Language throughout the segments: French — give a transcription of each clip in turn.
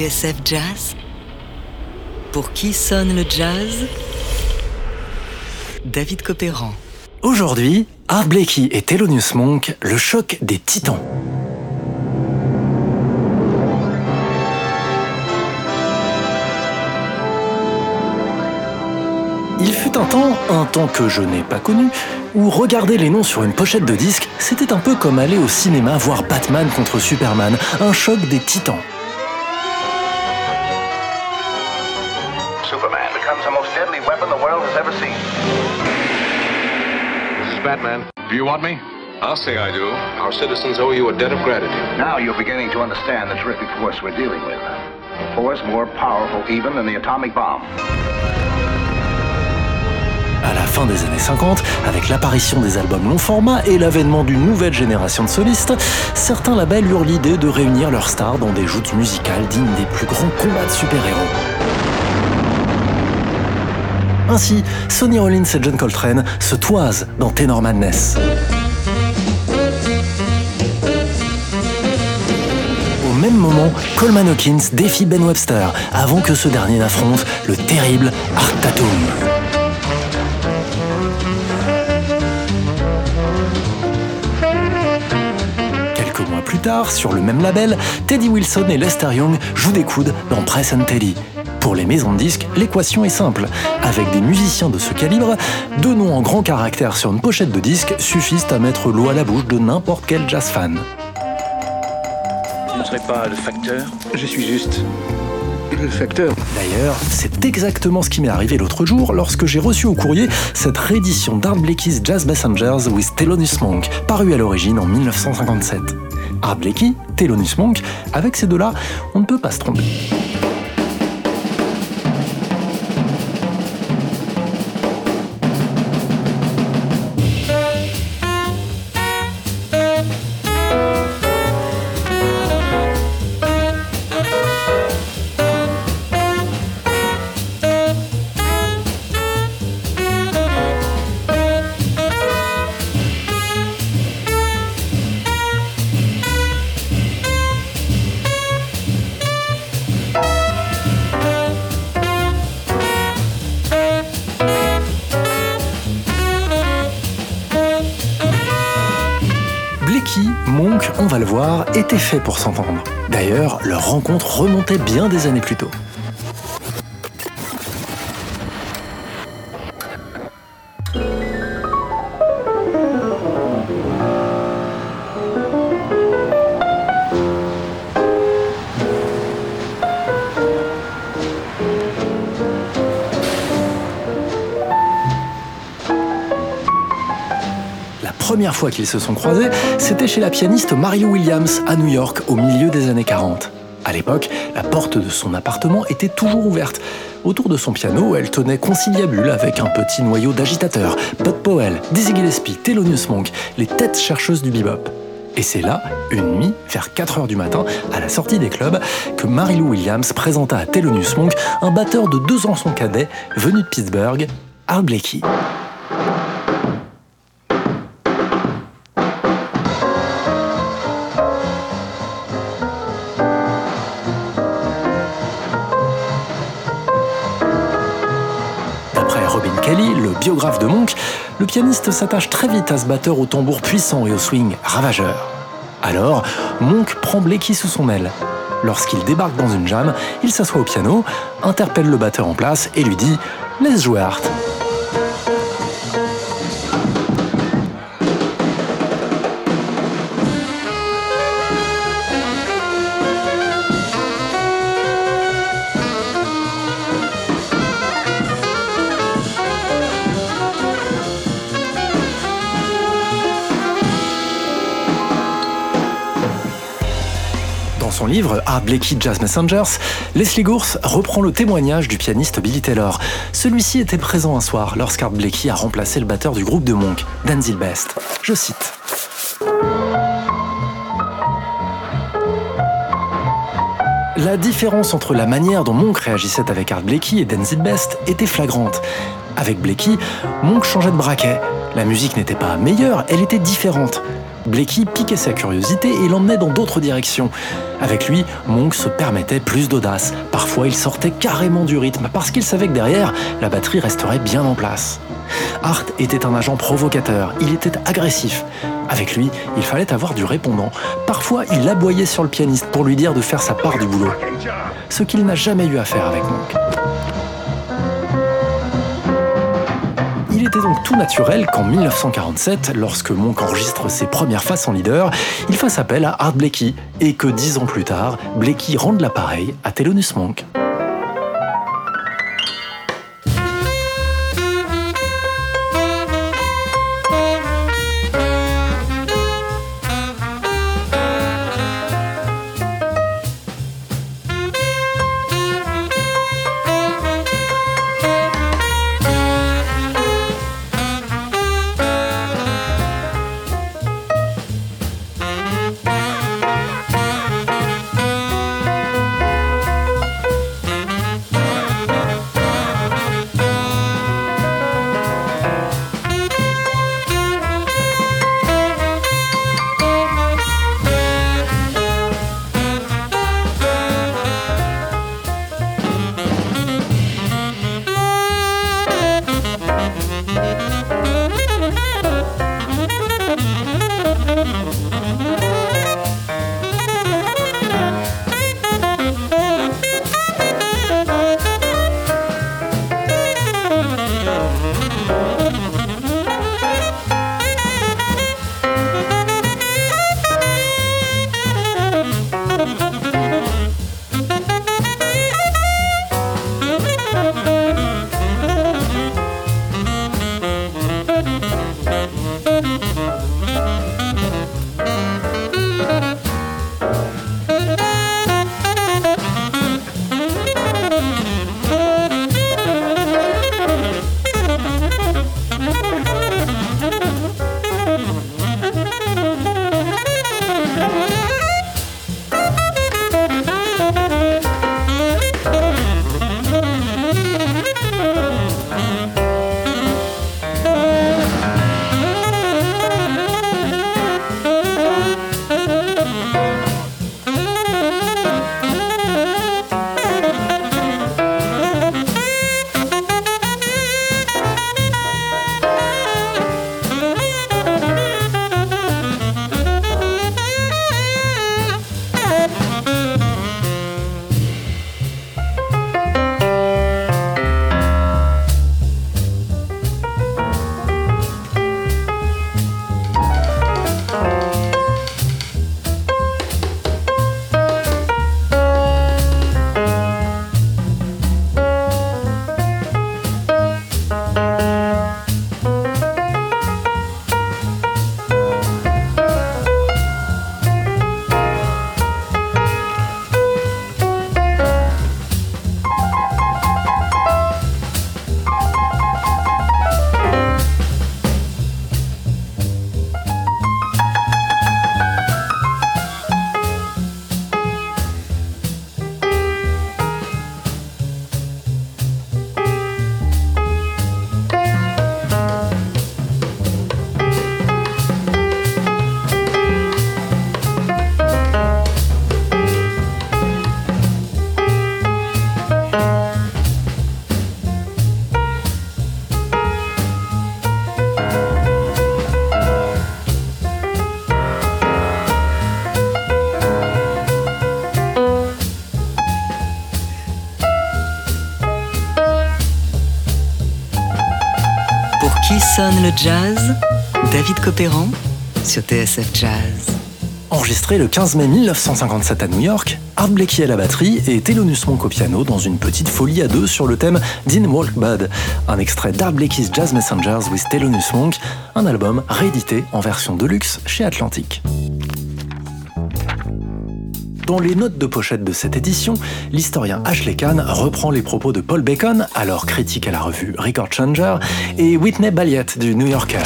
TSF Jazz Pour qui sonne le jazz? David Copéran. Aujourd'hui, Art Blakey et Thelonious Monk, le choc des titans. Il fut un temps, un temps que je n'ai pas connu, où regarder les noms sur une pochette de disque, c'était un peu comme aller au cinéma voir Batman contre Superman, un choc des titans. Batman. Do you want me? I'll say I do. Our citizens owe you a debt of gratitude. Now you're beginning to understand the terrific force we're dealing with. A force more powerful even than the atomic bomb. À la fin des années 50, avec l'apparition des albums long format et l'avènement d'une nouvelle génération de solistes, certains labels eurent l'idée de réunir leurs stars dans des joutes musicales dignes des plus grands combats de super-héros. Ainsi, Sonny Rollins et John Coltrane se toisent dans Tenor Madness. Au même moment, Coleman Hawkins défie Ben Webster avant que ce dernier n'affronte le terrible Art Tatum. Quelques mois plus tard, sur le même label, Teddy Wilson et Lester Young jouent des coudes dans Press and Teddy. Pour les maisons de disques, l'équation est simple. Avec des musiciens de ce calibre, deux noms en grand caractère sur une pochette de disque suffisent à mettre l'eau à la bouche de n'importe quel jazz fan. Tu ne serais pas le facteur Je suis juste le facteur. D'ailleurs, c'est exactement ce qui m'est arrivé l'autre jour lorsque j'ai reçu au courrier cette réédition d'Art Blakey's Jazz Messengers with Thelonious Monk, parue à l'origine en 1957. Art Blakey, Thelonious Monk, avec ces deux-là, on ne peut pas se tromper. Étaient faits pour s'entendre. D'ailleurs, leur rencontre remontait bien des années plus tôt. Première fois qu'ils se sont croisés, c'était chez la pianiste Mario Williams à New York au milieu des années 40. À l'époque, la porte de son appartement était toujours ouverte. Autour de son piano, elle tenait conciliabule avec un petit noyau d'agitateurs, Bud Powell, Dizzy Gillespie, Thelonious Monk, les têtes chercheuses du bebop. Et c'est là, une nuit, vers 4 heures du matin, à la sortie des clubs, que Marilou Williams présenta à Thelonious Monk un batteur de deux ans son cadet, venu de Pittsburgh, Art Blakey. De Monk, le pianiste s'attache très vite à ce batteur au tambour puissant et au swing ravageur. Alors, Monk prend Blakey sous son aile. Lorsqu'il débarque dans une jam, il s'assoit au piano, interpelle le batteur en place et lui dit Laisse jouer Art. Son livre Art Blakey Jazz Messengers, Leslie Gourse reprend le témoignage du pianiste Billy Taylor. Celui-ci était présent un soir lorsqu'Art Blakey a remplacé le batteur du groupe de Monk, Dan Zilbest. Je cite. La différence entre la manière dont Monk réagissait avec Art Blakey et Dan Zilbest était flagrante. Avec Blakey, Monk changeait de braquet, La musique n'était pas meilleure, elle était différente. Blecky piquait sa curiosité et l'emmenait dans d'autres directions. Avec lui, Monk se permettait plus d'audace. Parfois, il sortait carrément du rythme parce qu'il savait que derrière, la batterie resterait bien en place. Art était un agent provocateur, il était agressif. Avec lui, il fallait avoir du répondant. Parfois, il aboyait sur le pianiste pour lui dire de faire sa part du boulot. Ce qu'il n'a jamais eu à faire avec Monk. Était donc tout naturel qu'en 1947, lorsque Monk enregistre ses premières faces en leader, il fasse appel à Art Blakey et que dix ans plus tard, Blakey rende l'appareil à Thelonious Monk. Jazz David Copéran sur TSF Jazz. Enregistré le 15 mai 1957 à New York, Art Blakey à la batterie et Thelonious Monk au piano dans une petite folie à deux sur le thème Din Walk Bud, un extrait d'Art Blakey's Jazz Messengers with Thelonious Monk, un album réédité en version deluxe chez Atlantic. Dans les notes de pochette de cette édition, l'historien Ashley Kahn reprend les propos de Paul Bacon, alors critique à la revue Record Changer, et Whitney Balliett du New Yorker.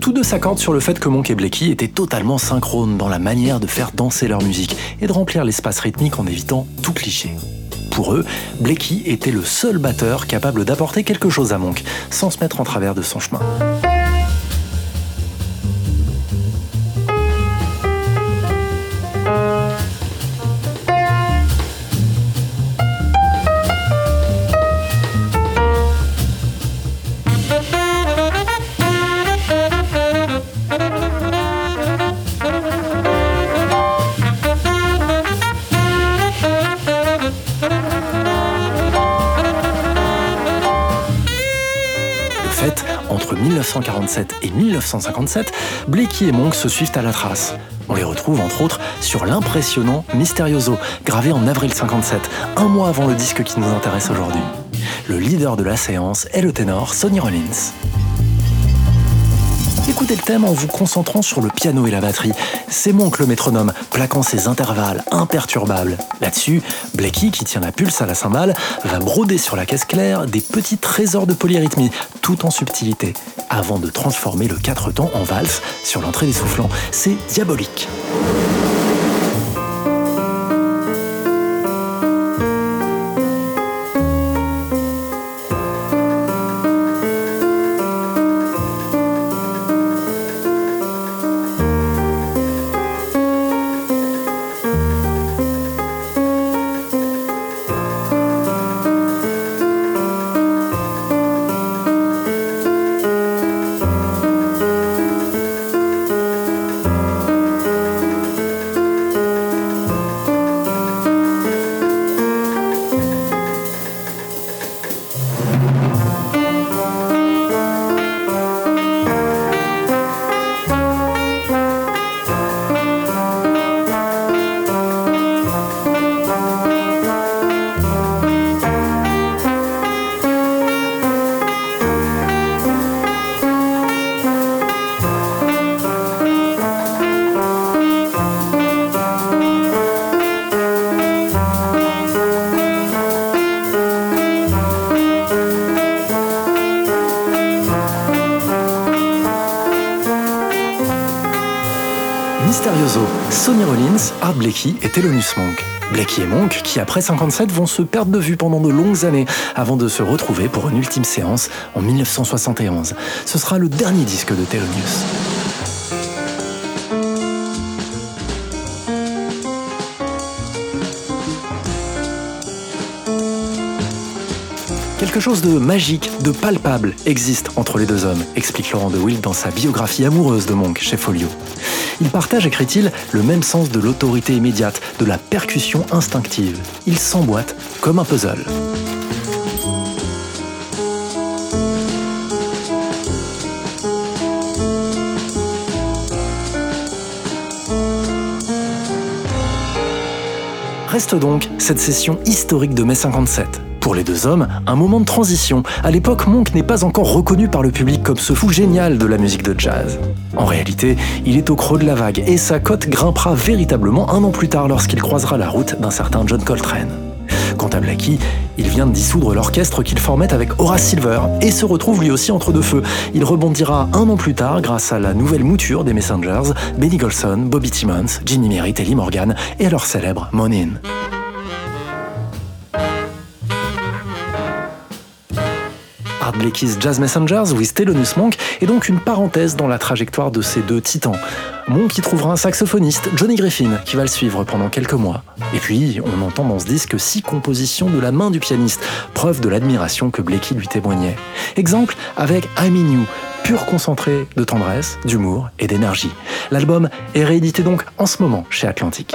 Tous deux s'accordent sur le fait que Monk et Blakey étaient totalement synchrones dans la manière de faire danser leur musique et de remplir l'espace rythmique en évitant tout cliché. Pour eux, Blakey était le seul batteur capable d'apporter quelque chose à Monk, sans se mettre en travers de son chemin. 1947 et 1957, Blakey et Monk se suivent à la trace. On les retrouve entre autres sur l'impressionnant Mysterioso, gravé en avril 57, un mois avant le disque qui nous intéresse aujourd'hui. Le leader de la séance est le ténor Sonny Rollins. Écoutez le thème en vous concentrant sur le piano et la batterie. C'est Monk le métronome, plaquant ses intervalles imperturbables. Là-dessus, Blakey, qui tient la pulse à la cymbale, va broder sur la caisse claire des petits trésors de polyrythmie, tout en subtilité, avant de transformer le quatre temps en valse sur l'entrée des soufflants. C'est diabolique. Blakey et Thelonious Monk. Blakey et Monk, qui après 57 vont se perdre de vue pendant de longues années avant de se retrouver pour une ultime séance en 1971. Ce sera le dernier disque de Thelonious. Quelque chose de magique, de palpable existe entre les deux hommes, explique Laurent de Wild dans sa biographie amoureuse de Monk chez Folio. Ils partagent, écrit-il, le même sens de l'autorité immédiate, de la percussion instinctive. Ils s'emboîtent comme un puzzle. Reste donc cette session historique de mai 57. Pour les deux hommes, un moment de transition. À l'époque, Monk n'est pas encore reconnu par le public comme ce fou génial de la musique de jazz. En réalité, il est au creux de la vague et sa cote grimpera véritablement un an plus tard lorsqu'il croisera la route d'un certain John Coltrane. Quant à Blackie, il vient de dissoudre l'orchestre qu'il formait avec Horace Silver et se retrouve lui aussi entre deux feux. Il rebondira un an plus tard grâce à la nouvelle mouture des Messengers, Benny Golson, Bobby Timmons, Jimmy Merritt et Morgan et leur célèbre Monin. Art Blakey's Jazz Messengers with Thelonious Monk est donc une parenthèse dans la trajectoire de ces deux titans. Monk y trouvera un saxophoniste, Johnny Griffin, qui va le suivre pendant quelques mois. Et puis, on entend dans ce disque six compositions de la main du pianiste, preuve de l'admiration que Blakey lui témoignait. Exemple avec I'm in You, pur concentré de tendresse, d'humour et d'énergie. L'album est réédité donc en ce moment chez Atlantic.